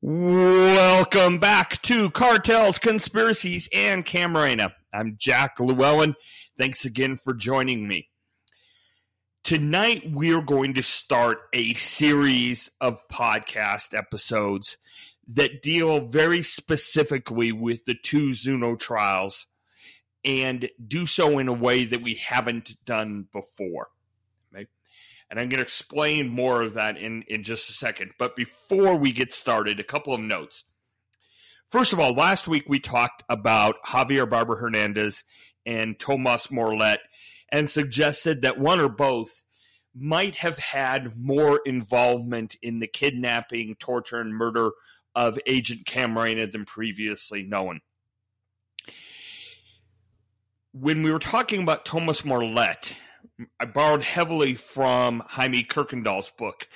Welcome back to Cartels, Conspiracies, and Camarena. I'm Jack Llewellyn. Thanks again for joining me. Tonight, we're going to start a series of podcast episodes that deal very specifically with the two Zuno trials and do so in a way that we haven't done before. And I'm going to explain more of that in, in just a second. But before we get started, a couple of notes. First of all, last week we talked about Javier Barba Hernandez and Tomas Morlet and suggested that one or both might have had more involvement in the kidnapping, torture, and murder of Agent Camarena than previously known. When we were talking about Tomas Morlet, I borrowed heavily from Jaime Kuykendall's book.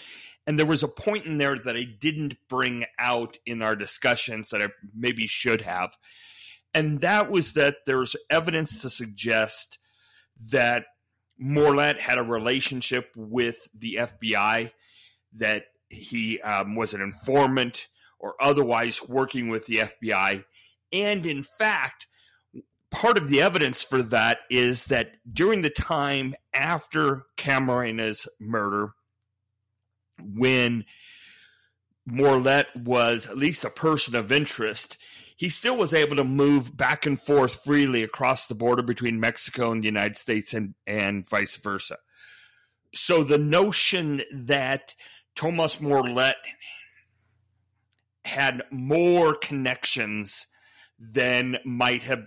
And there was a point in there that I didn't bring out in our discussions that I maybe should have. And that was that there's evidence to suggest that Morlet had a relationship with the FBI, that he um, was an informant or otherwise working with the FBI. And in fact, part of the evidence for that is that during the time after Camarena's murder, when Morlet was at least a person of interest, he still was able to move back and forth freely across the border between Mexico and the United States and, and vice versa. So the notion that Tomas Morlet had more connections than might have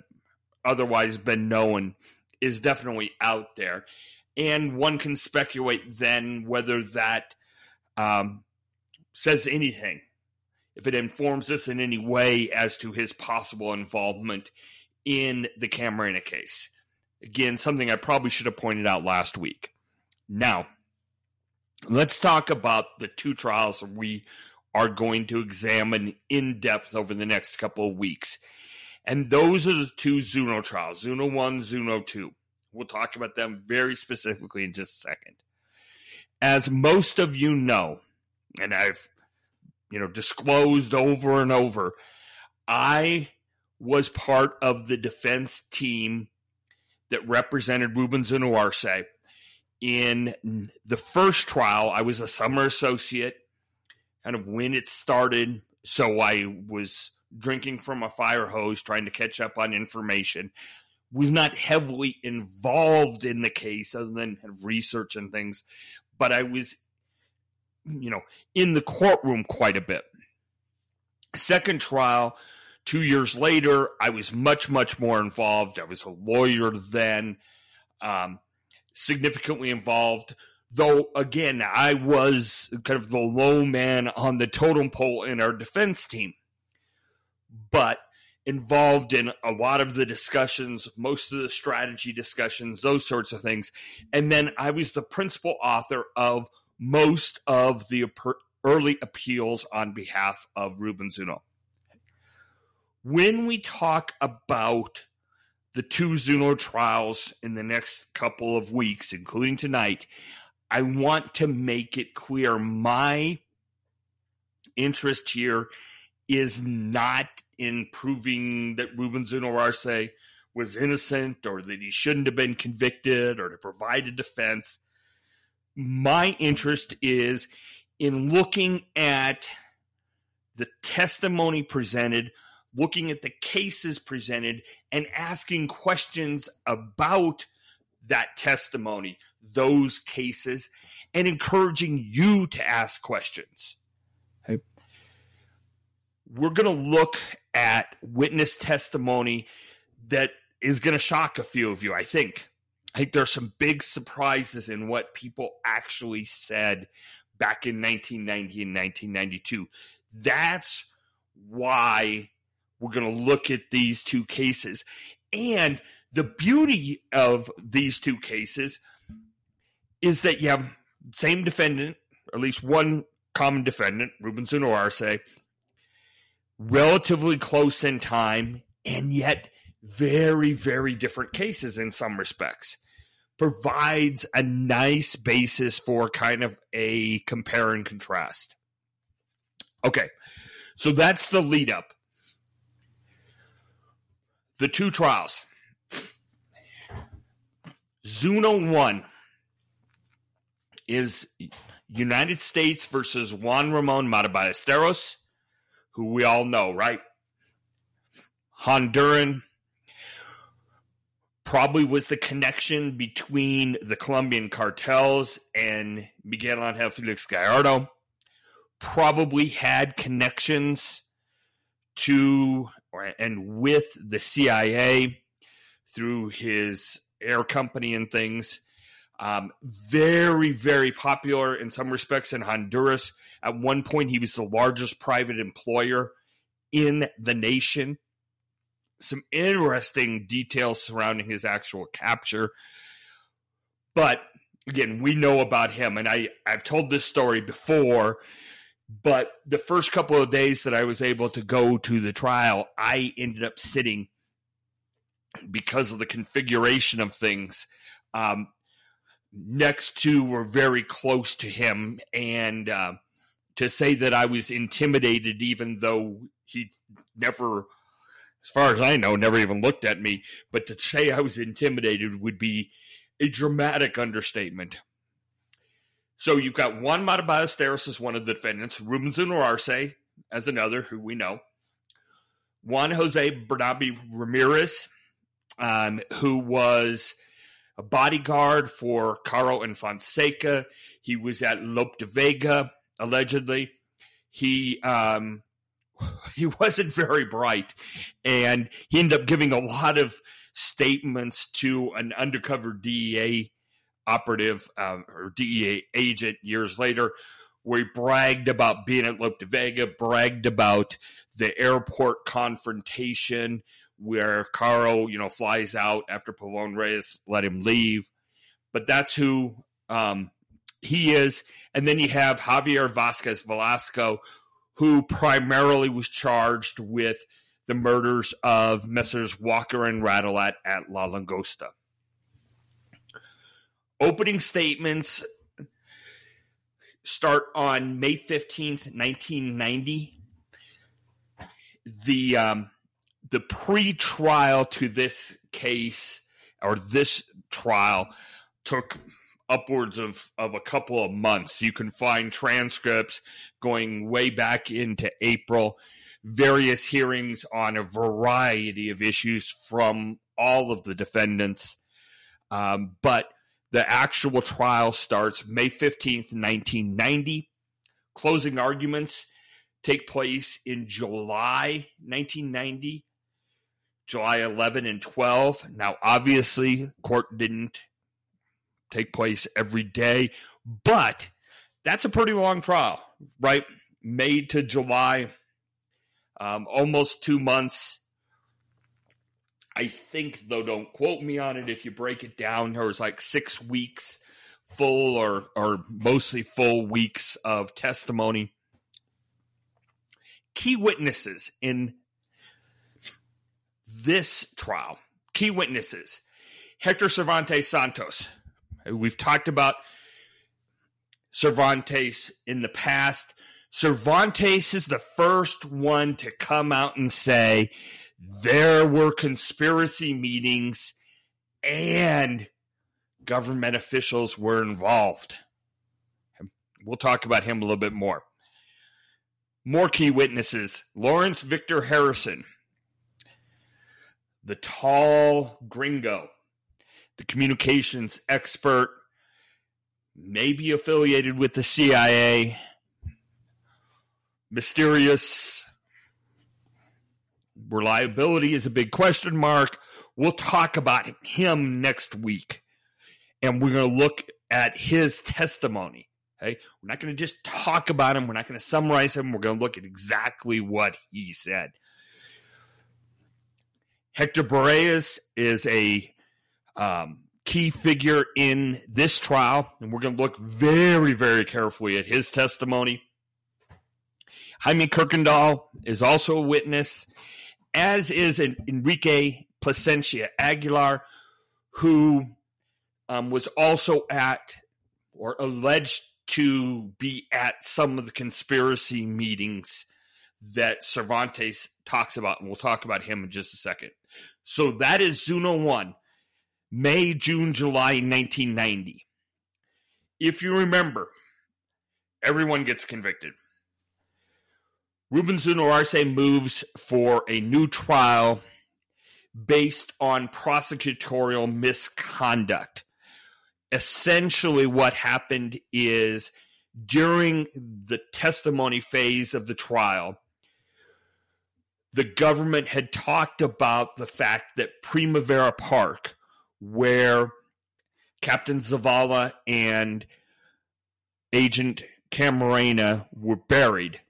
otherwise been known is definitely out there. And one can speculate then whether that um, says anything, if it informs us in any way as to his possible involvement in the Camarena case. Again, something I probably should have pointed out last week. Now, let's talk about the two trials we are going to examine in depth over the next couple of weeks. And those are the two Zuno trials Zuno 1, Zuno 2. We'll talk about them very specifically in just a second. As most of you know, and I've you know disclosed over and over, I was part of the defense team that represented Ruben Zuno Arce in the first trial. I was a summer associate, kind of when it started. So I was drinking from a fire hose, trying to catch up on information. Was not heavily involved in the case other than research and things, but I was, you know, in the courtroom quite a bit. Second trial, two years later, I was much, much more involved. I was a lawyer then, um, significantly involved. Though, again, I was kind of the low man on the totem pole in our defense team but involved in a lot of the discussions, most of the strategy discussions, those sorts of things. And then I was the principal author of most of the early appeals on behalf of Ruben Zuno. When we talk about the two Zuno trials in the next couple of weeks, including tonight, I want to make it clear my interest here is not in proving that Ruben Zuno Arce was innocent or that he shouldn't have been convicted or to provide a defense. My interest is in looking at the testimony presented, looking at the cases presented, and asking questions about that testimony, those cases, and encouraging you to ask questions. We're going to look at witness testimony that is going to shock a few of you, I think. I think there's some big surprises in what people actually said back in 1990 and 1992. That's why we're going to look at these two cases. And the beauty of these two cases is that you have same defendant, at least one common defendant, Ruben Zuno Arce, relatively close in time and yet very, very different cases in some respects. Provides a nice basis for kind of a compare and contrast. Okay, So that's the lead up. The two trials. Zuno 1 is United States versus Juan Ramon Mata Ballesteros, who we all know, right? Honduran probably was the connection between the Colombian cartels and Miguel Angel Felix Gallardo. Probably had connections to or, and with the CIA through his air company and things. Um, very, very popular in some respects in Honduras. At one point, he was the largest private employer in the nation. Some interesting details surrounding his actual capture. But again, we know about him, and I, I've told this story before. But the first couple of days that I was able to go to the trial, I ended up sitting because of the configuration of things. Um, next to were very close to him, and uh, to say that I was intimidated, even though he never, as far as I know, never even looked at me, but to say I was intimidated would be a dramatic understatement. So you've got Juan Mata Ballesteros as one of the defendants, Rubens Arce as another, who we know, Juan Jose Bernabe Ramirez, um, who was a bodyguard for Caro and Fonseca. He was at Lope de Vega, allegedly. He um, he wasn't very bright, and he ended up giving a lot of statements to an undercover DEA operative um, or DEA agent years later, where he bragged about being at Lope de Vega, bragged about the airport confrontation where Caro, you know, flies out after Pavon Reyes let him leave. But that's who um, he is. And then you have Javier Vasquez Velasco, who primarily was charged with the murders of Messrs. Walker and Radelat at La Langosta. Opening statements start on May 15th, 1990. The um, the pre-trial to this case or this trial took upwards of, of a couple of months. You can find transcripts going way back into April, various hearings on a variety of issues from all of the defendants. Um, but the actual trial starts May 15th, 1990. Closing arguments take place in July 1990 July 11 and 12. Now, obviously, court didn't take place every day, but that's a pretty long trial, right? May to July, um, almost two months. I think, though, don't quote me on it. If you break it down, there was like six weeks full or or mostly full weeks of testimony. Key witnesses in this trial, key witnesses Hector Cervantes Santos. We've talked about Cervantes in the past. Cervantes is the first one to come out and say there were conspiracy meetings and government officials were involved. We'll talk about him a little bit more. More key witnesses Lawrence Victor Harrison, the tall gringo, the communications expert, maybe affiliated with the CIA, mysterious reliability is a big question mark. We'll talk about him next week. And we're going to look at his testimony. Okay. We're not going to just talk about him. We're not going to summarize him. We're going to look at exactly what he said. Hector Berrellez is a um, key figure in this trial, and we're going to look very, very carefully at his testimony. Jaime Kuykendall is also a witness, as is Enrique Plasencia Aguilar, who um, was also at or alleged to be at some of the conspiracy meetings that Cervantes talks about, and we'll talk about him in just a second. So that is Zuno 1, May, June, July 1990. If you remember, everyone gets convicted. Ruben Zuno Arce moves for a new trial based on prosecutorial misconduct. Essentially, what happened is during the testimony phase of the trial, the government had talked about the fact that Primavera Park, where Captain Zavala and Agent Camarena were buried,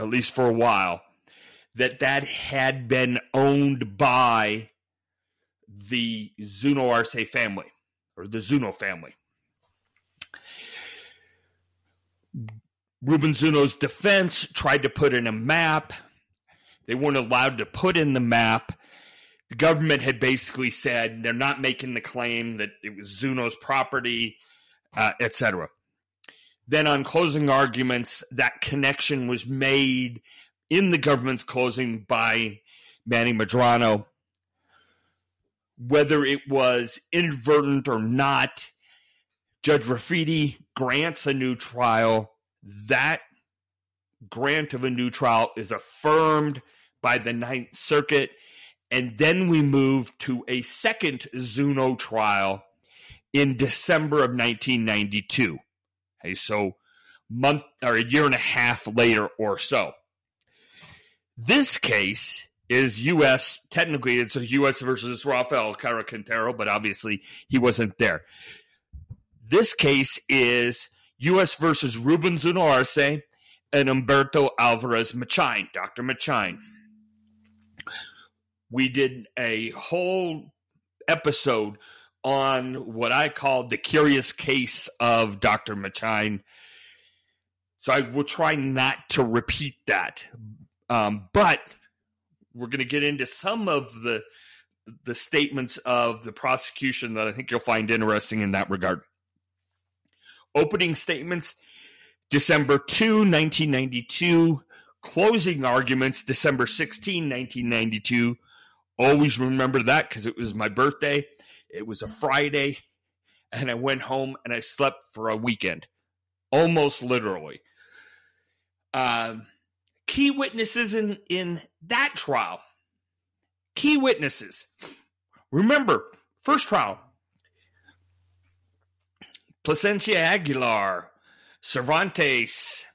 at least for a while, that that had been owned by the Zuno Arce family or the Zuno family. Ruben Zuno's defense tried to put in a map. They weren't allowed to put in the map. The government had basically said they're not making the claim that it was Zuno's property, uh, etc. Then, on closing arguments, that connection was made in the government's closing by Manny Medrano. Whether it was inadvertent or not, Judge Rafeedie grants a new trial. That grant of a new trial is affirmed by the Ninth Circuit. And then we move to a second Zuno trial in December of 1992. Okay, so month or a year and a half later or so. This case is U.S. Technically, it's a U.S. versus Rafael Caro Quintero, but obviously he wasn't there. This case is U.S. versus Ruben Zuno Arce and Humberto Alvarez Machain, Dr. Machain. We did a whole episode on what I called the curious case of Dr. Machain. So I will try not to repeat that. Um, but we're going to get into some of the the statements of the prosecution that I think you'll find interesting in that regard. Opening statements December 2, 1992. Closing arguments December 16, 1992. Always remember that because it was my birthday. It was a Friday, and I went home and I slept for a weekend, almost literally. Um, key witnesses in in that trial. Key witnesses. Remember, first trial. Plasencia Aguilar, Cervantes.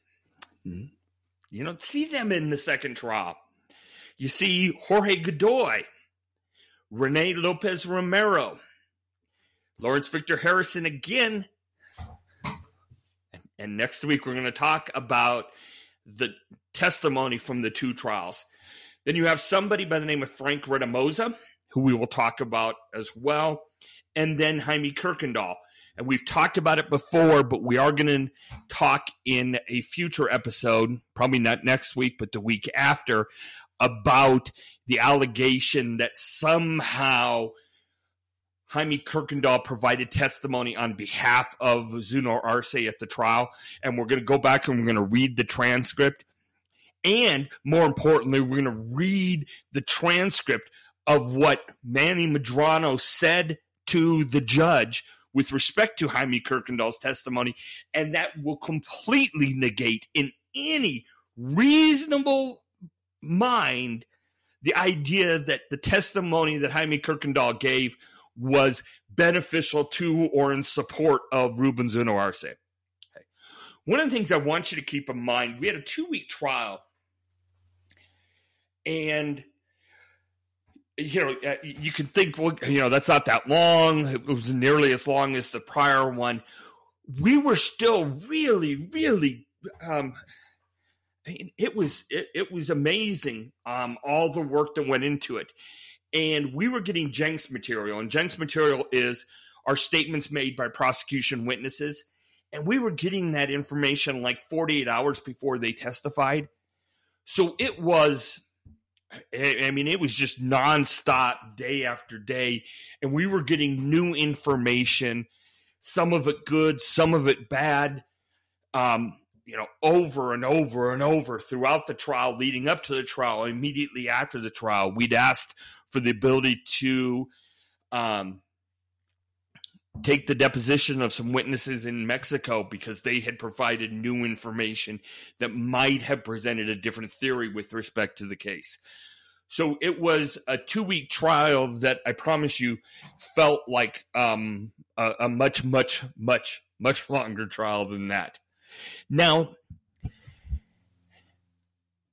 You don't see them in the second trial. You see Jorge Godoy, Rene Lopez Romero, Lawrence Victor Harrison again. And next week we're going to talk about the testimony from the two trials. Then you have somebody by the name of Frank Retamosa, who we will talk about as well, and then Jaime Kuykendall. And we've talked about it before, but we are going to talk in a future episode, probably not next week, but the week after, about the allegation that somehow Jaime Kuykendall provided testimony on behalf of Zuno Arce at the trial. And we're going to go back and we're going to read the transcript. And more importantly, we're going to read the transcript of what Manny Medrano said to the judge with respect to Jaime Kuykendall's testimony. And that will completely negate in any reasonable mind the idea that the testimony that Jaime Kuykendall gave was beneficial to or in support of Ruben Zuno Arce. Okay. One of the things I want you to keep in mind, we had a two week trial, and you know, uh, you can think, well, you know, that's not that long. It was nearly as long as the prior one. We were still really, really um, it was it, it was amazing um, all the work that went into it. And we were getting Jencks material and Jencks material is our statements made by prosecution witnesses. And we were getting that information like 48 hours before they testified. So it was I mean, it was just nonstop day after day, and we were getting new information, some of it good, some of it bad. Um, you know, over and over and over throughout the trial, leading up to the trial, immediately after the trial, we'd asked for the ability to um, take the deposition of some witnesses in Mexico because they had provided new information that might have presented a different theory with respect to the case. So it was a two week trial that I promise you felt like um, a, a much, much, much, much longer trial than that. Now,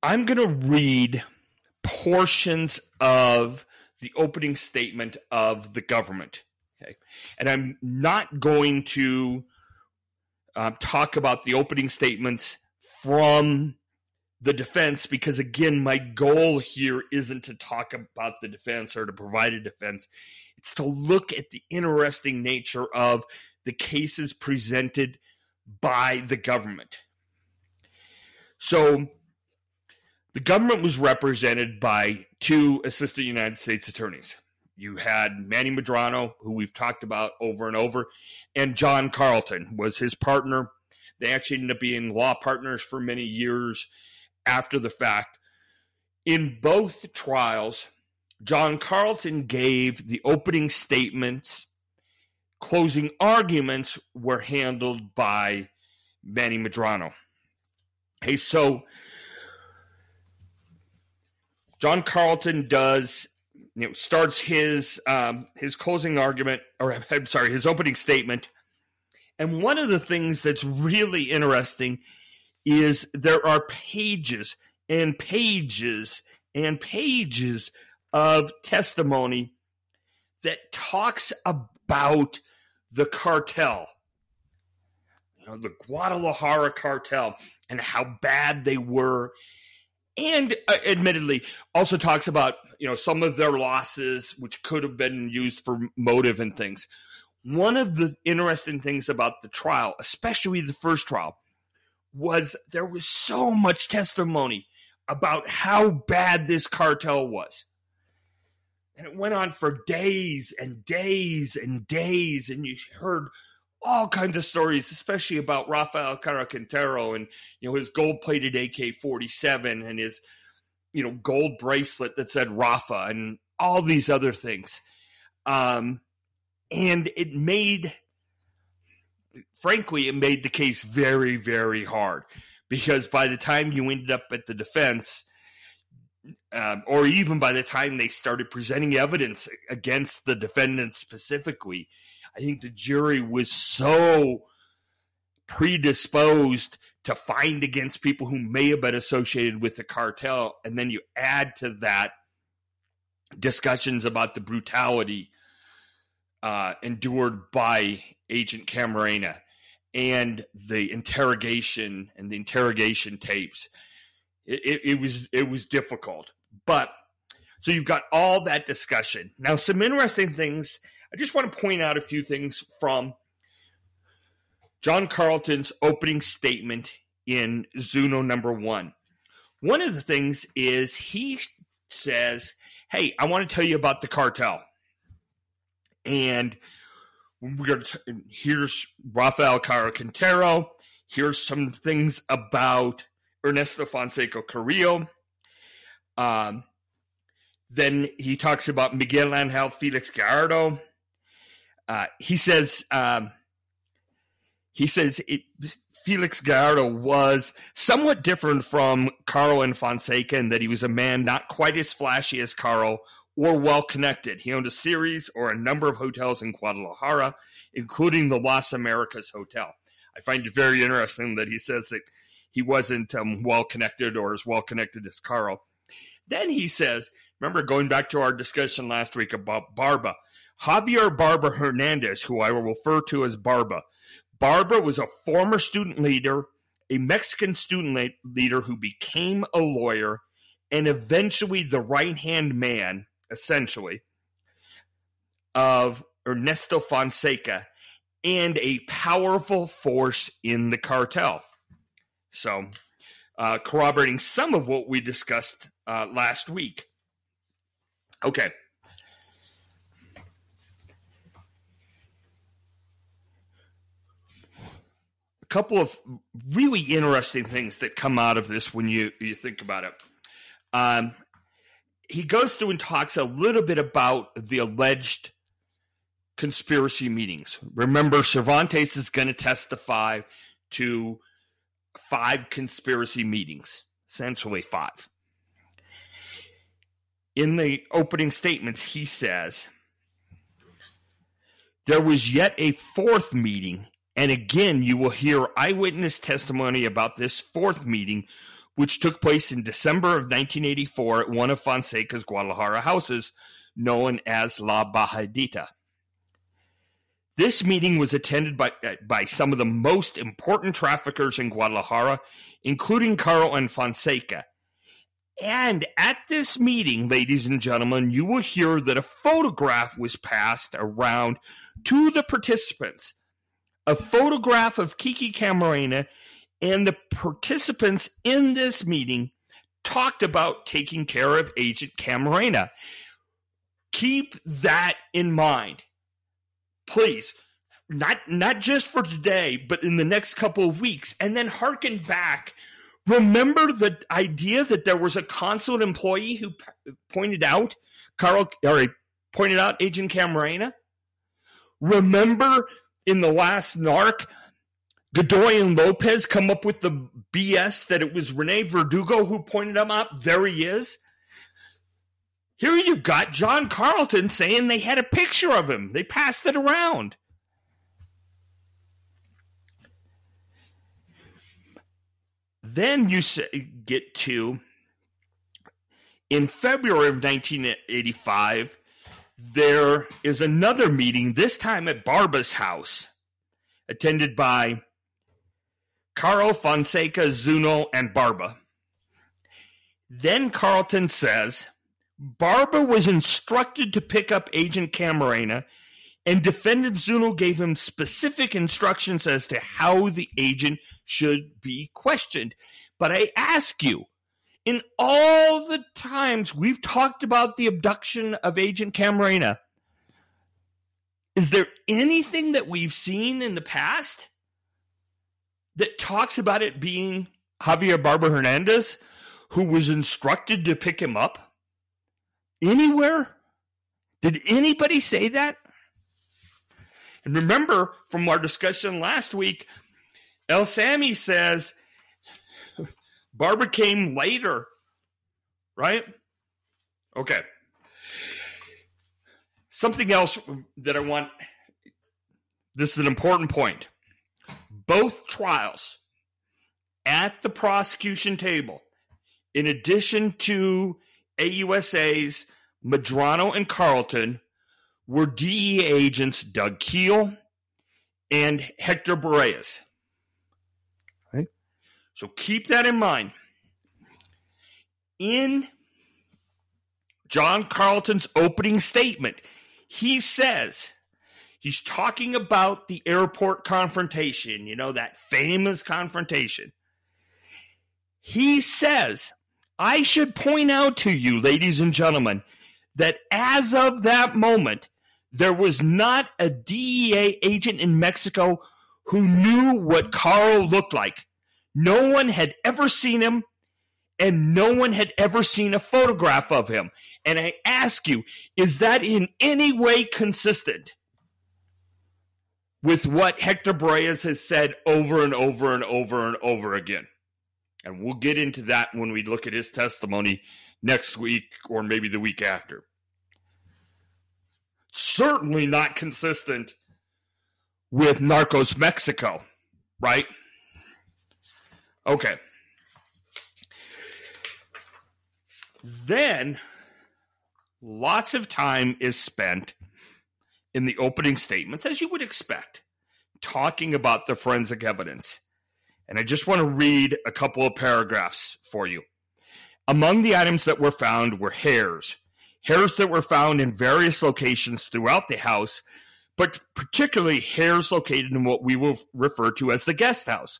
I'm going to read portions of the opening statement of the government. Okay. And I'm not going to uh, talk about the opening statements from the defense because again my goal here isn't to talk about the defense or to provide a defense it's to look at the interesting nature of the cases presented by the government so the government was represented by two assistant united states attorneys you had manny medrano who we've talked about over and over and john carlton was his partner they actually ended up being law partners for many years after the fact. In both trials, John Carlton gave the opening statements. Closing arguments were handled by Manny Medrano. Hey, so John Carlton does you know starts his um, his closing argument or I'm sorry his opening statement, and one of the things that's really interesting is there are pages and pages and pages of testimony that talks about the cartel, you know, the Guadalajara cartel, and how bad they were. And uh, admittedly, also talks about you know some of their losses, which could have been used for motive and things. One of the interesting things about the trial, especially the first trial, was there was so much testimony about how bad this cartel was. And it went on for days and days and days, and you heard all kinds of stories, especially about Rafael Caro Quintero and you know his gold-plated AK-47 and his you know gold bracelet that said Rafa and all these other things. Um, and it made frankly, it made the case very, very hard because by the time you ended up at the defense, um, or even by the time they started presenting evidence against the defendant specifically, I think the jury was so predisposed to find against people who may have been associated with the cartel. And then you add to that discussions about the brutality uh, endured by Agent Camarena and the interrogation and the interrogation tapes. It, it, was it was difficult, but so you've got all that discussion now. Some interesting things. I just want to point out a few things from John Carlton's opening statement in Zuno number one. One of the things is he says, "Hey, I want to tell you about the cartel." And we're going to here's Rafael Caro Quintero. Here's some things about Ernesto Fonseca Carrillo. Um, then he talks about Miguel Angel Felix Gallardo. Uh, he says um, he says it, Felix Gallardo was somewhat different from Caro and Fonseca in that he was a man not quite as flashy as Caro or well connected. He owned a series or a number of hotels in Guadalajara, including the Las Americas Hotel. I find it very interesting that he says that he wasn't um, well connected or as well connected as Caro. Then he says, remember going back to our discussion last week about Barba, Javier Barba Hernandez, who I will refer to as Barba. Barba was a former student leader, a Mexican student leader who became a lawyer and eventually the right hand man essentially, of Ernesto Fonseca and a powerful force in the cartel. So, uh, corroborating some of what we discussed uh, last week. Okay. A couple of really interesting things that come out of this when you, you think about it. Um, he goes through and talks a little bit about the alleged conspiracy meetings. Remember, Cervantes is going to testify to five conspiracy meetings, essentially five. In the opening statements, he says, There was yet a fourth meeting, and again, you will hear eyewitness testimony about this fourth meeting, which took place in December of 1984 at one of Fonseca's Guadalajara houses, known as La Bajadita. This meeting was attended by, uh, by some of the most important traffickers in Guadalajara, including Caro and Fonseca. And at this meeting, ladies and gentlemen, you will hear that a photograph was passed around to the participants. A photograph of Kiki Camarena and the participants in this meeting talked about taking care of Agent Camarena. Keep that in mind please not not just for today but in the next couple of weeks. And then harken back. Remember the idea that there was a consulate employee who p- pointed out caro or pointed out agent camarena? Remember in the last narc godoy and lopez come up with the bs that it was rene verdugo who pointed him out? There he is here you've got John Carlton saying they had a picture of him. They passed it around. Then you get to in February of 1985, there is another meeting, this time at Barba's house, attended by Caro Fonseca, Zuno, and Barba. Then Carlton says, Barba was instructed to pick up Agent Camarena, and defendant Zuno gave him specific instructions as to how the agent should be questioned. But I ask you, in all the times we've talked about the abduction of Agent Camarena, is there anything that we've seen in the past that talks about it being Javier Barba Hernandez who was instructed to pick him up? Anywhere? Did anybody say that? And remember from our discussion last week, El Sammy says Barba came later, right? Okay. Something else that I want this is an important point. Both trials at the prosecution table, in addition to AUSA's Medrano and Carlton were DEA agents Doug Keel and Hector Berrellez. Right? So keep that in mind. In John Carlton's opening statement, he says he's talking about the airport confrontation, you know, that famous confrontation. He says, I should point out to you, ladies and gentlemen, that as of that moment, there was not a DEA agent in Mexico who knew what Caro looked like. No one had ever seen him, and no one had ever seen a photograph of him. And I ask you, is that in any way consistent with what Hector Berrellez has said over and over and over and over again? And we'll get into that when we look at his testimony next week or maybe the week after. Certainly not consistent with Narcos Mexico, right? Okay. Then lots of time is spent in the opening statements, as you would expect, talking about the forensic evidence. And I just want to read a couple of paragraphs for you. Among the items that were found were hairs, hairs that were found in various locations throughout the house, but particularly hairs located in what we will refer to as the guest house,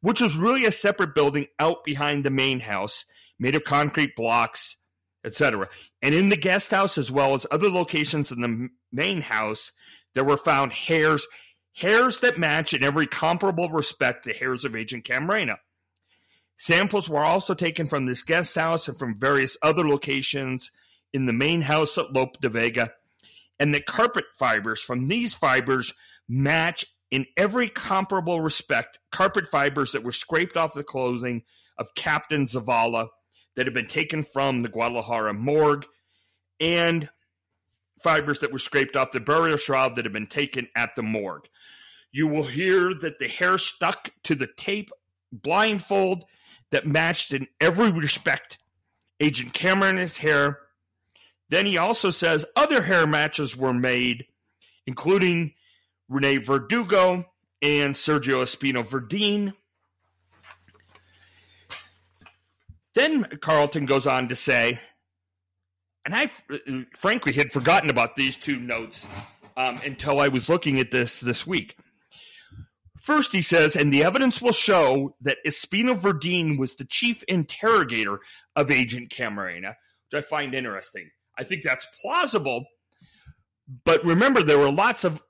which was really a separate building out behind the main house made of concrete blocks, etc. And in the guest house, as well as other locations in the main house, there were found hairs hairs that match in every comparable respect the hairs of Agent Camarena. Samples were also taken from this guest house and from various other locations in the main house at Lope de Vega, and the carpet fibers from these fibers match in every comparable respect carpet fibers that were scraped off the clothing of Captain Zavala that had been taken from the Guadalajara morgue and fibers that were scraped off the burial shroud that had been taken at the morgue. You will hear that the hair stuck to the tape blindfold that matched in every respect Agent Camarena's hair. Then he also says other hair matches were made, including Rene Verdugo and Sergio Espino Verdin. Then Carlton goes on to say, and I frankly had forgotten about these two notes um, until I was looking at this this week. First, he says, and the evidence will show that Espino Verdin was the chief interrogator of Agent Camarena, which I find interesting. I think that's plausible. But remember, there were lots of,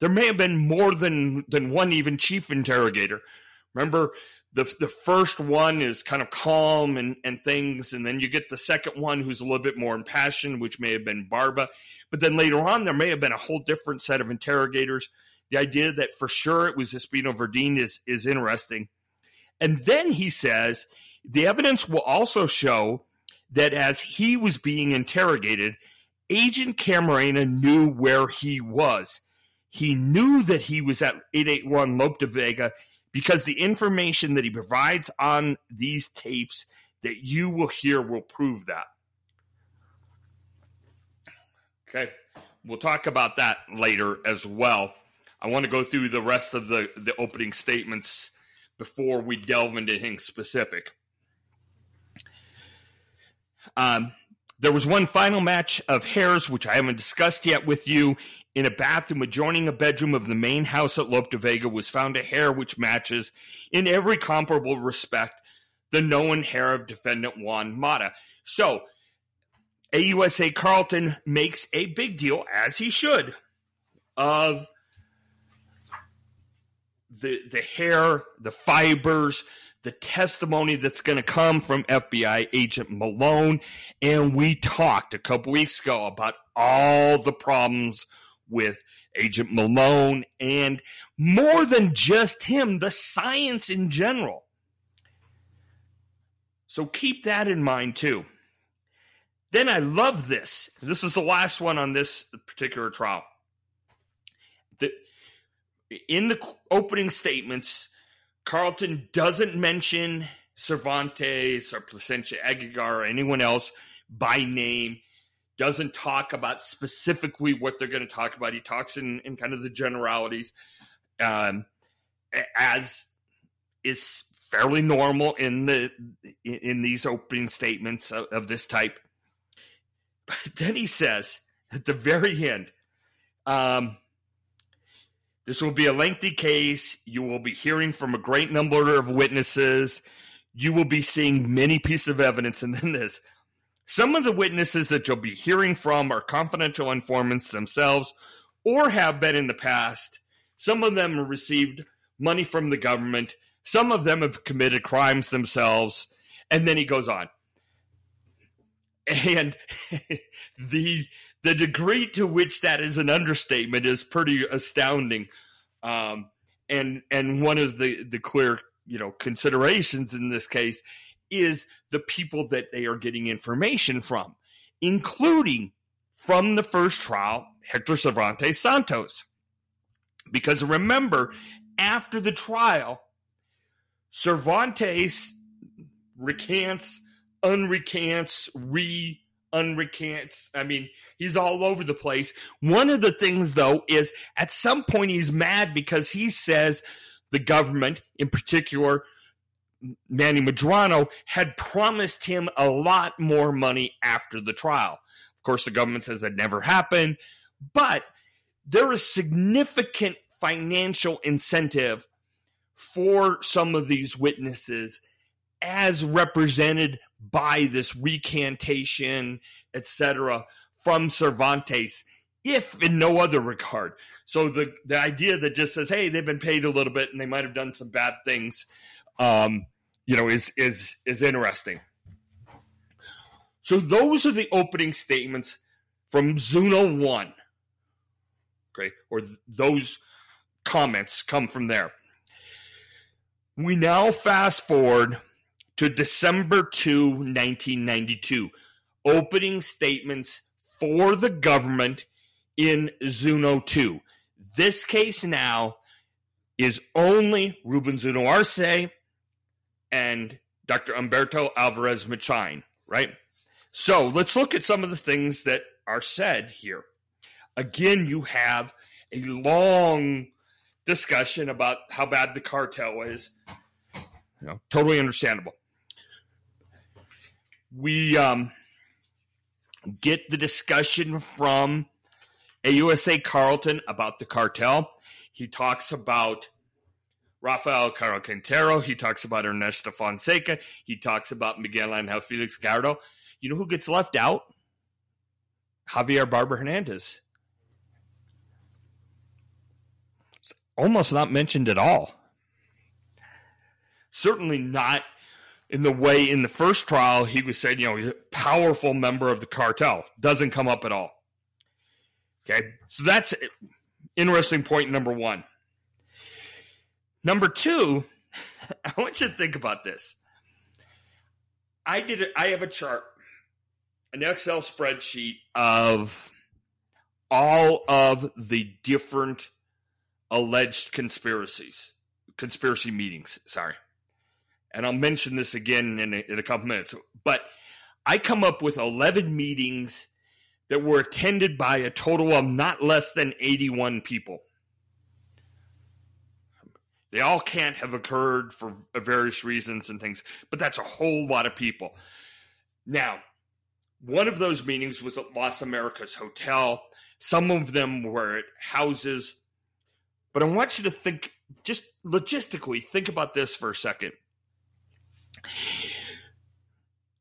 there may have been more than than one even chief interrogator. Remember, the the first one is kind of calm and and things, and then you get the second one who's a little bit more impassioned, which may have been Barba. But then later on, there may have been a whole different set of interrogators. The idea that for sure it was Espino Verdin is is interesting. And then he says the evidence will also show that as he was being interrogated, Agent Camarena knew where he was. He knew that he was at 881 Lope de Vega because the information that he provides on these tapes that you will hear will prove that. Okay, we'll talk about that later as well. I want to go through the rest of the, the opening statements before we delve into anything specific. Um, there was one final match of hairs, which I haven't discussed yet with you. In a bathroom adjoining a bedroom of the main house at Lope de Vega was found a hair which matches, in every comparable respect, the known hair of defendant Juan Mata. So, AUSA Carlton makes a big deal, as he should, of the the hair, the fibers, the testimony that's going to come from FBI agent Malone. And we talked a couple weeks ago about all the problems with Agent Malone and more than just him, the science in general. So keep that in mind too. Then I love this. This is the last one on this particular trial. In the opening statements, Carlton doesn't mention Cervantes or Plasencia Aguilar or anyone else by name doesn't talk about specifically what they're going to talk about. He talks in, in kind of the generalities, um, as is fairly normal in the in these opening statements of, of this type. But then he says at the very end, um, "This will be a lengthy case. You will be hearing from a great number of witnesses. You will be seeing many pieces of evidence." And then this some of the witnesses that you'll be hearing from are confidential informants themselves or have been in the past. Some of them received money from the government. Some of them have committed crimes themselves. And then he goes on. And the the degree to which that is an understatement is pretty astounding. Um, and and one of the the clear you know considerations in this case is the people that they are getting information from, including from the first trial, Hector Cervantes Santos. Because remember, after the trial, Cervantes recants, unrecants, re unrecants. I mean, he's all over the place. One of the things, though, is at some point he's mad because he says the government, in particular, Manny Medrano had promised him a lot more money after the trial. Of course, the government says that never happened, but there is significant financial incentive for some of these witnesses as represented by this recantation, etc., from Cervantes if in no other regard. So the the idea that just says, "Hey, they've been paid a little bit and they might have done some bad things," um, you know, is is is interesting. So those are the opening statements from Zuno One. Okay, or th- those comments come from there. We now fast forward to December 2, 1992. Opening statements for the government in Zuno 2. This case now is only Ruben Zuno Arce and Dr. Humberto Alvarez Machain, right? So let's look at some of the things that are said here. Again, you have a long discussion about how bad the cartel is. You know, totally understandable. We um, get the discussion from AUSA Carlton about the cartel. He talks about Rafael Caro Quintero. He talks about Ernesto Fonseca. He talks about Miguel Angel Felix Gallardo. You know who gets left out? Javier Barba Hernandez. Almost not mentioned at all. Certainly not in the way in the first trial he was said, you know, he's a powerful member of the cartel. Doesn't come up at all. Okay. So that's interesting point number one. Number two, I want you to think about this. I did I have a chart, an Excel spreadsheet of all of the different alleged conspiracies, conspiracy meetings. Sorry and I'll mention this again in a, in a couple minutes. But I come up with 11 meetings that were attended by a total of not less than 81 people. They all can't have occurred for various reasons and things, but that's a whole lot of people. Now, one of those meetings was at Las Americas Hotel. Some of them were at houses. But I want you to think, just logistically, think about this for a second.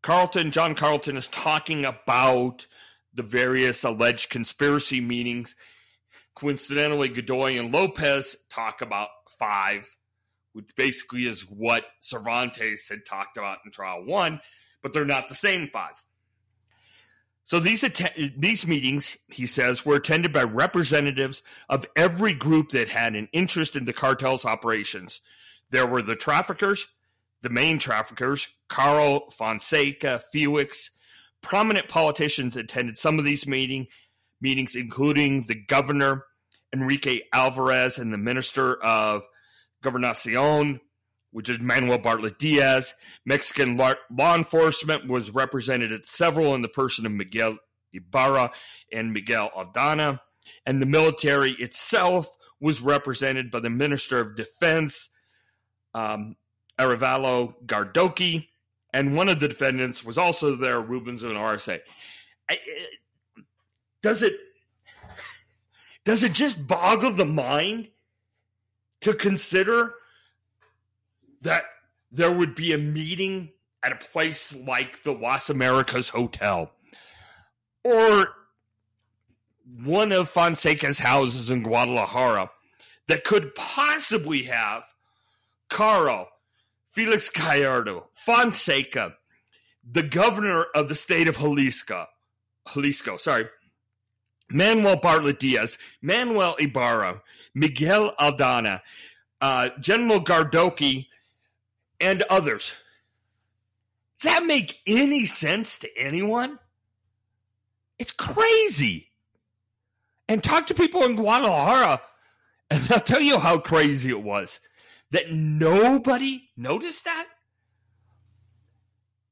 Carlton, John Carlton is talking about the various alleged conspiracy meetings. Coincidentally, Godoy and Lopez talk about five, which basically is what Cervantes had talked about in trial one, but they're not the same five. So these att- these meetings, he says, were attended by representatives of every group that had an interest in the cartel's operations. There were the traffickers, the main traffickers, Caro Fonseca, Felix. Prominent politicians attended some of these meeting, meetings, including the governor, Enrique Alvarez, and the minister of Gobernacion, which is Manuel Bartlett Diaz. Mexican law, law enforcement was represented at several in the person of Miguel Ibarra and Miguel Aldana. And the military itself was represented by the Minister of Defense, um, Arevalo Gardoqui, and one of the defendants was also there, Ruben Zuno Arce. Uh, does it does it just boggle the mind to consider that there would be a meeting at a place like the Las Americas Hotel or one of Fonseca's houses in Guadalajara that could possibly have Caro, Felix Gallardo, Fonseca, the governor of the state of Jalisco, Jalisco, sorry, Manuel Bartlett Diaz, Manuel Ibarra, Miguel Aldana, uh, General Gardoqui, and others. Does that make any sense to anyone? It's crazy. And talk to people in Guadalajara, and they'll tell you how crazy it was that nobody noticed that?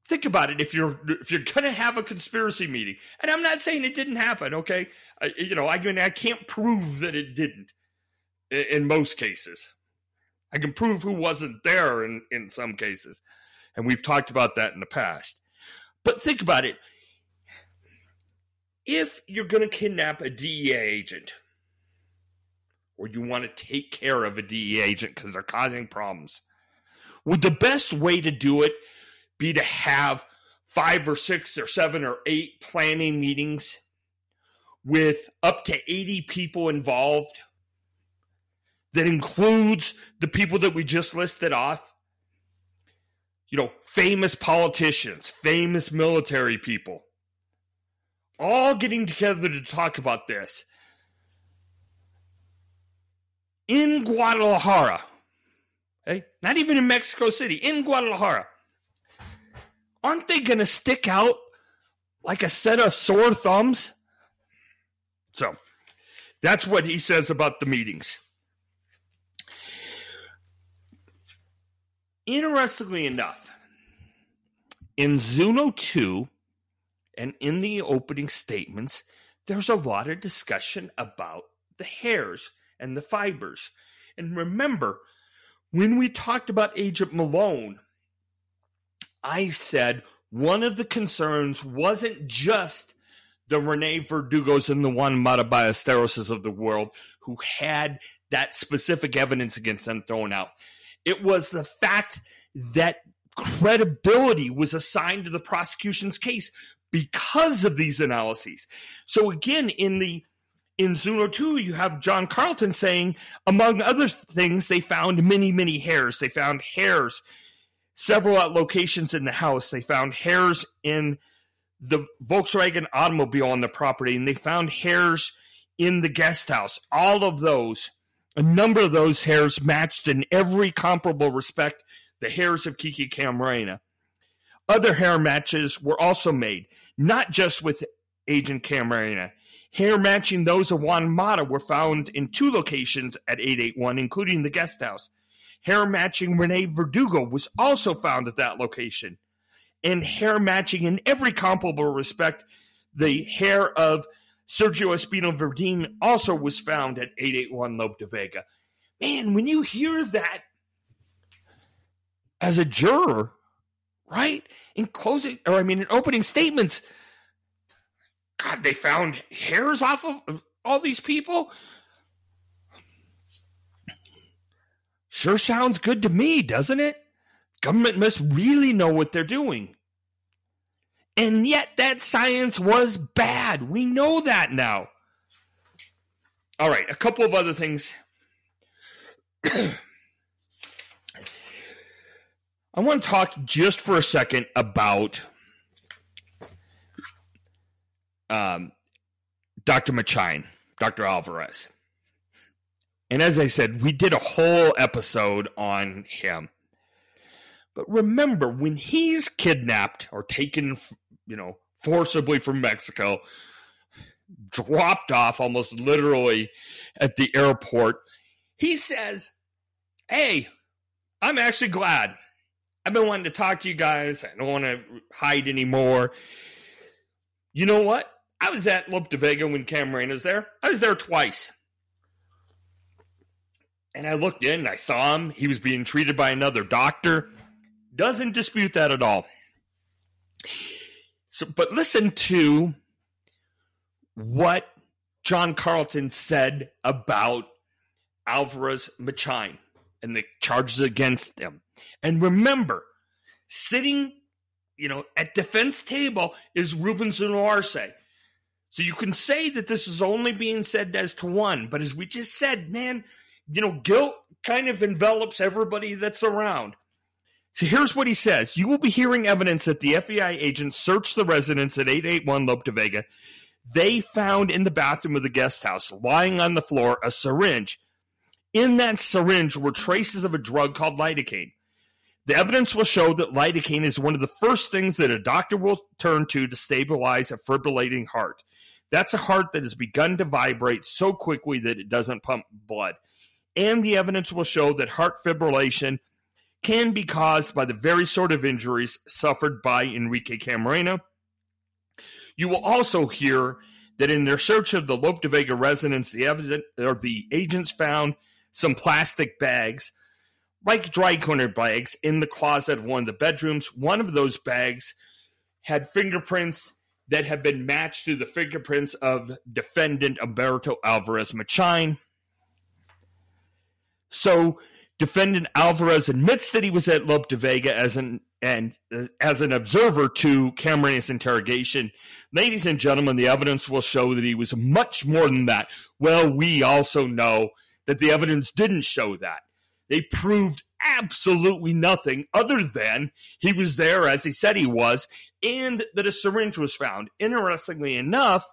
Think about it. If you're if you're gonna have a conspiracy meeting, and I'm not saying it didn't happen, okay? I, you know, I mean, I can't prove that it didn't. In, in most cases, I can prove who wasn't there in in some cases, and we've talked about that in the past. But think about it. If you're to kidnap a DEA agent, or you want to take care of a DEA agent because they're causing problems. Would the best way to do it be to have five or six or seven or eight planning meetings with up to 80 people involved that includes the people that we just listed off. You know, famous politicians, famous military people, all getting together to talk about this in Guadalajara. Okay? Not even in Mexico City, in Guadalajara. Aren't they going to stick out like a set of sore thumbs? So that's what he says about the meetings. Interestingly enough, in Zuno 2 and in the opening statements, there's a lot of discussion about the hairs and the fibers. And remember, when we talked about Agent Malone, I said one of the concerns wasn't just the Rene Verdugos and the Juan Mata Ballesteroses of the world who had that specific evidence against them thrown out. It was the fact that credibility was assigned to the prosecution's case because of these analyses. So again, in the in Zuno 2, you have John Carlton saying, among other things, they found many, many hairs. They found hairs several at locations in the house. They found hairs in the Volkswagen automobile on the property, and they found hairs in the guest house. All of those a number of those hairs matched in every comparable respect the hairs of Kiki Camarena. Other hair matches were also made, not just with Agent Camarena. Hair matching those of Juan Mata were found in two locations at 881, including the guest house. Hair matching Rene Verdugo was also found at that location. And hair matching in every comparable respect the hair of Sergio Espino Verdin also was found at 881 Lope de Vega. Man, when you hear that as a juror, right? In closing, or I mean, in opening statements, God, they found hairs off of all these people. Sure sounds good to me, doesn't it? Government must really know what they're doing. And yet that science was bad. We know that now. All right, a couple of other things. I want to talk just for a second about um, Dr. Machain, Dr. Alvarez. And as I said, we did a whole episode on him. But remember, when he's kidnapped or taken you know, forcibly from Mexico, dropped off almost literally at the airport. He says, Hey, I'm actually glad. I've been wanting to talk to you guys. I don't want to hide anymore. You know what? I was at Lope de Vega when Camarena was there. I was there twice. And I looked in and I saw him. He was being treated by another doctor. Doesn't dispute that at all. So, but listen to what John Carlton said about Alvarez Machain and the charges against them. And remember, sitting, you know, at defense table is Ruben Zuno-Arce. So you can say that this is only being said as to one, but as we just said, man, you know, guilt kind of envelops everybody that's around. So here's what he says You will be hearing evidence that the FBI agents searched the residence at 881 Lope de Vega. They found in the bathroom of the guest house, lying on the floor, a syringe. In that syringe were traces of a drug called lidocaine. The evidence will show that lidocaine is one of the first things that a doctor will turn to to stabilize a fibrillating heart. That's a heart that has begun to vibrate so quickly that it doesn't pump blood. And the evidence will show that heart fibrillation can be caused by the very sort of injuries suffered by Enrique Camarena. You will also hear that in their search of the Lope de Vega residence, the evidence or the agents found some plastic bags, like dry cleaner bags, in the closet of one of the bedrooms. One of those bags had fingerprints that have been matched to the fingerprints of defendant Humberto Alvarez Machain. So Defendant Alvarez admits that he was at Lope de Vega as an and uh, as an observer to Camarena's interrogation, ladies and gentlemen, the evidence will show that he was much more than that. Well, we also know that the evidence didn't show that. They proved absolutely nothing other than he was there as he said he was and that a syringe was found. Interestingly enough,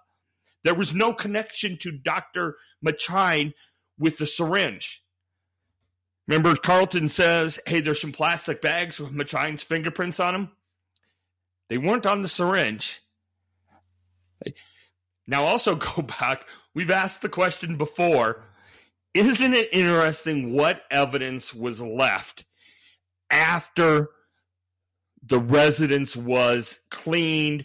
there was no connection to Dr. Machain with the syringe. Remember, Carlton says, hey, there's some plastic bags with Machain's fingerprints on them. They weren't on the syringe. Now, also go back. We've asked the question before. Isn't it interesting what evidence was left after the residence was cleaned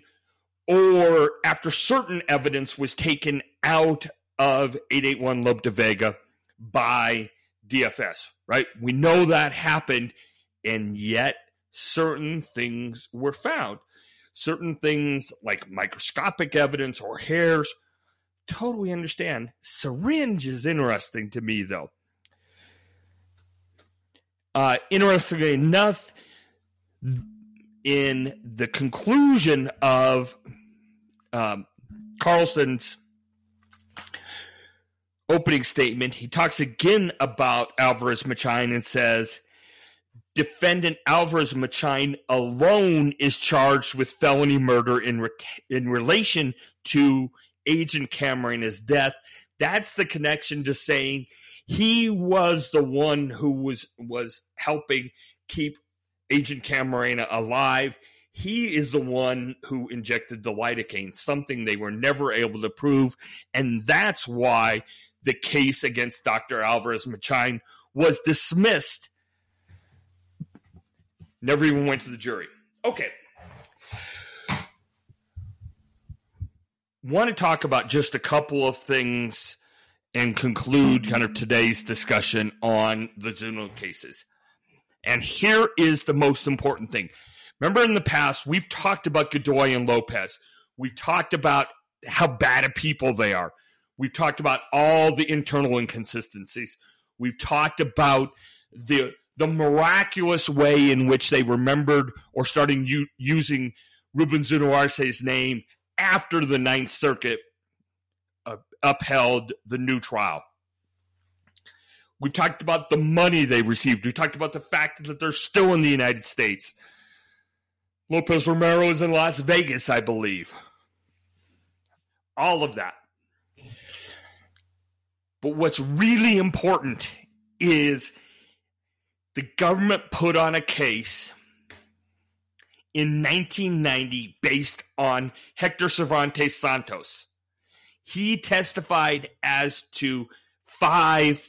or after certain evidence was taken out of 881 Lope de Vega by DFS, right? We know that happened, and yet certain things were found. Certain things like microscopic evidence or hairs. Totally understand. Syringe is interesting to me, though. Uh, interestingly enough, in the conclusion of um, Carlton's opening statement, he talks again about Alvarez Machain and says, Defendant Alvarez Machain alone is charged with felony murder in re- in relation to Agent Camarena's death. That's the connection to saying he was the one who was was helping keep Agent Camarena alive. He is the one who injected the lidocaine, something they were never able to prove, and that's why the case against Dr. Alvarez Machain was dismissed. Never even went to the jury. Okay. Want to talk about just a couple of things and conclude kind of today's discussion on the Zuno cases. And here is the most important thing. Remember in the past, we've talked about Godoy and Lopez. We've talked about how bad of people they are. We've talked about all the internal inconsistencies. We've talked about the the miraculous way in which they remembered or starting u- using Ruben Zuno Arce's name after the Ninth Circuit uh, upheld the new trial. We've talked about the money they received. We talked about the fact that they're still in the United States. Lopez Romero is in Las Vegas, I believe. All of that. But what's really important is the government put on a case in 1990 based on Hector Cervantes Santos. He testified as to five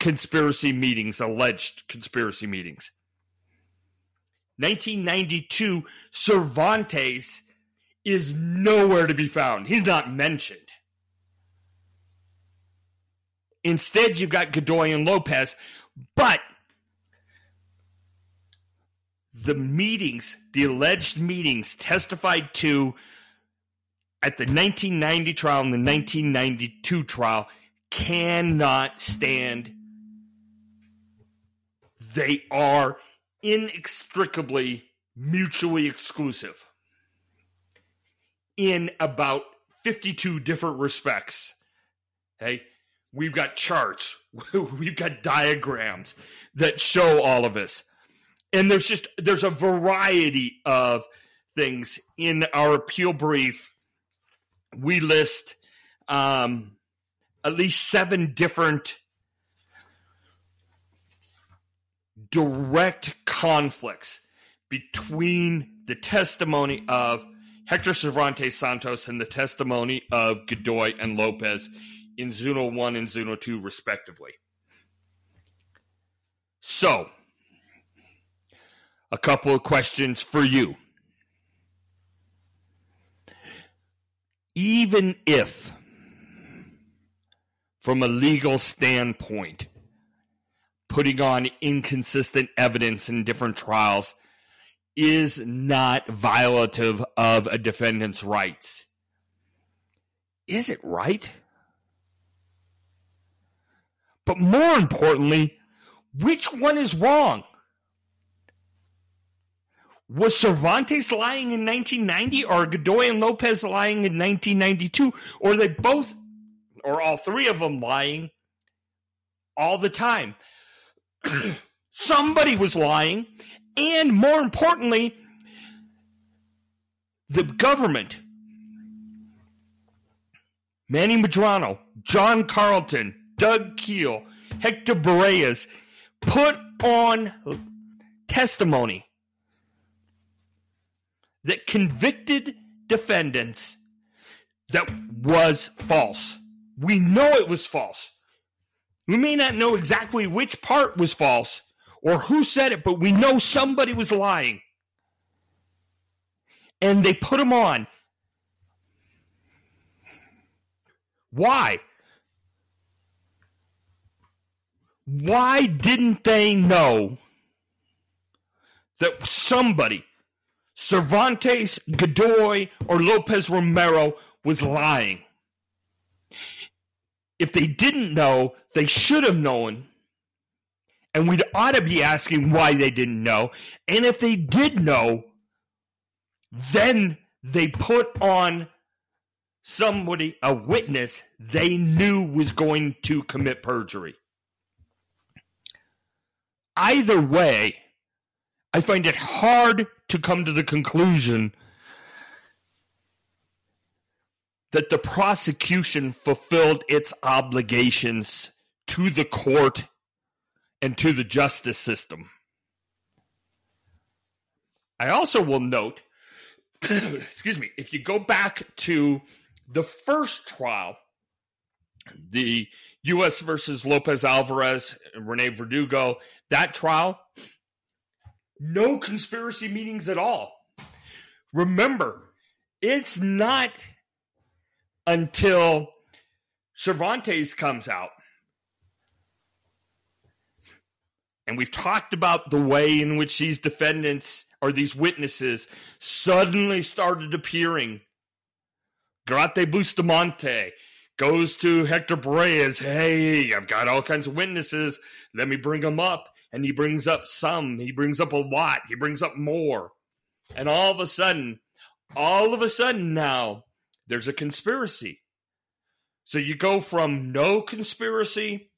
conspiracy meetings, alleged conspiracy meetings. 1992, Cervantes is nowhere to be found. He's not mentioned. Instead, you've got Godoy and Lopez, but the meetings, the alleged meetings testified to at the 1990 trial and the 1992 trial cannot stand. They are inextricably mutually exclusive in about 52 different respects. Okay. We've got charts, we've got diagrams that show all of this. And there's just there's a variety of things in our appeal brief. We list um, at least seven different direct conflicts between the testimony of Hector Cervantes Santos and the testimony of Godoy and Lopez in Zuno 1 and Zuno 2, respectively. So, a couple of questions for you. Even if, from a legal standpoint, putting on inconsistent evidence in different trials is not violative of a defendant's rights, is it right? But more importantly, which one is wrong? Was Cervantes lying in 1990 or Godoy and Lopez lying in 1992? Or they both, or all three of them lying all the time? Somebody was lying. And more importantly, the government, Manny Medrano, John Carlton, Doug Keel, Hector Berrellez put on testimony that convicted defendants that was false. We know it was false. We may not know exactly which part was false or who said it, but we know somebody was lying. And they put him on. Why? Why didn't they know that somebody, Cervantes, Godoy, or Lopez Romero, was lying? If they didn't know, they should have known. And we'd ought to be asking why they didn't know. And if they did know, then they put on somebody, a witness they knew was going to commit perjury. Either way, I find it hard to come to the conclusion that the prosecution fulfilled its obligations to the court and to the justice system. I also will note, excuse me, if you go back to the first trial, the U.S. versus Lopez Alvarez, and Rene Verdugo, that trial, no conspiracy meetings at all. Remember, it's not until Cervantes comes out. And we've talked about the way in which these defendants or these witnesses suddenly started appearing. Garate Bustamante goes to Hector Berrellez. Hey, I've got all kinds of witnesses. Let me bring them up. And he brings up some. He brings up a lot. He brings up more. And all of a sudden, all of a sudden now, there's a conspiracy. So you go from no conspiracy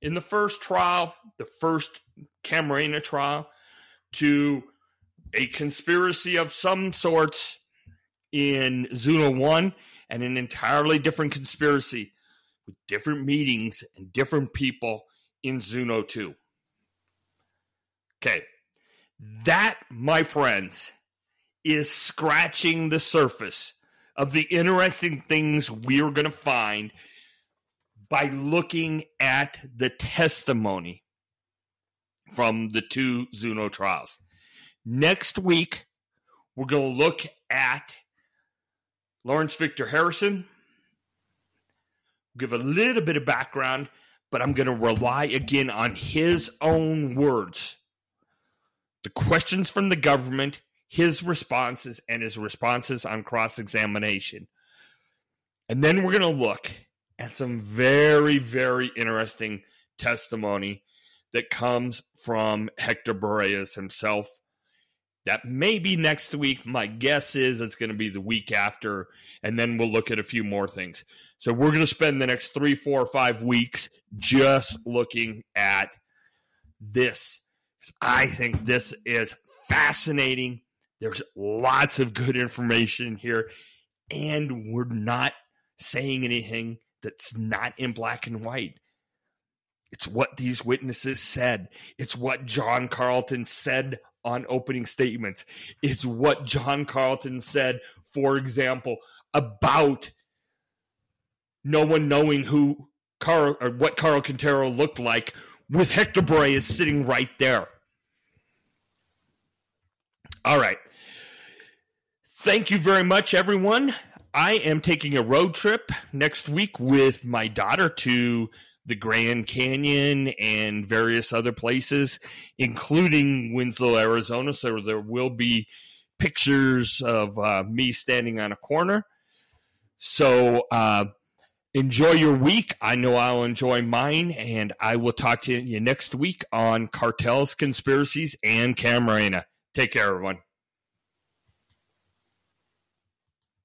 in the first trial, the first Camarena trial, to a conspiracy of some sorts in Zuno 1 and an entirely different conspiracy with different meetings and different people in Zuno 2. Okay. That, my friends, is scratching the surface of the interesting things we're going to find by looking at the testimony from the two Zuno trials. Next week, we're going to look at Lawrence Victor Harrison. Give a little bit of background, but I'm going to rely again on his own words. The questions from the government, his responses, and his responses on cross examination. And then we're going to look at some very, very interesting testimony that comes from Hector Berrellez himself that may be next week. My guess is it's going to be the week after, and then we'll look at a few more things. So we're going to spend the next three, four, or five weeks just looking at this. I think this is fascinating. There's lots of good information here, and we're not saying anything that's not in black and white. It's what these witnesses said. It's what John Carlton said on opening statements. It's what John Carlton said, for example, about no one knowing who Caro or what Caro Quintero looked like with Hector Berrellez sitting right there. All right. Thank you very much, everyone. I am taking a road trip next week with my daughter to the Grand Canyon and various other places, including Winslow, Arizona. So there will be pictures of uh, me standing on a corner. So uh, enjoy your week. I know I'll enjoy mine, and I will talk to you next week on cartels, conspiracies, and Camarena. Take care, everyone.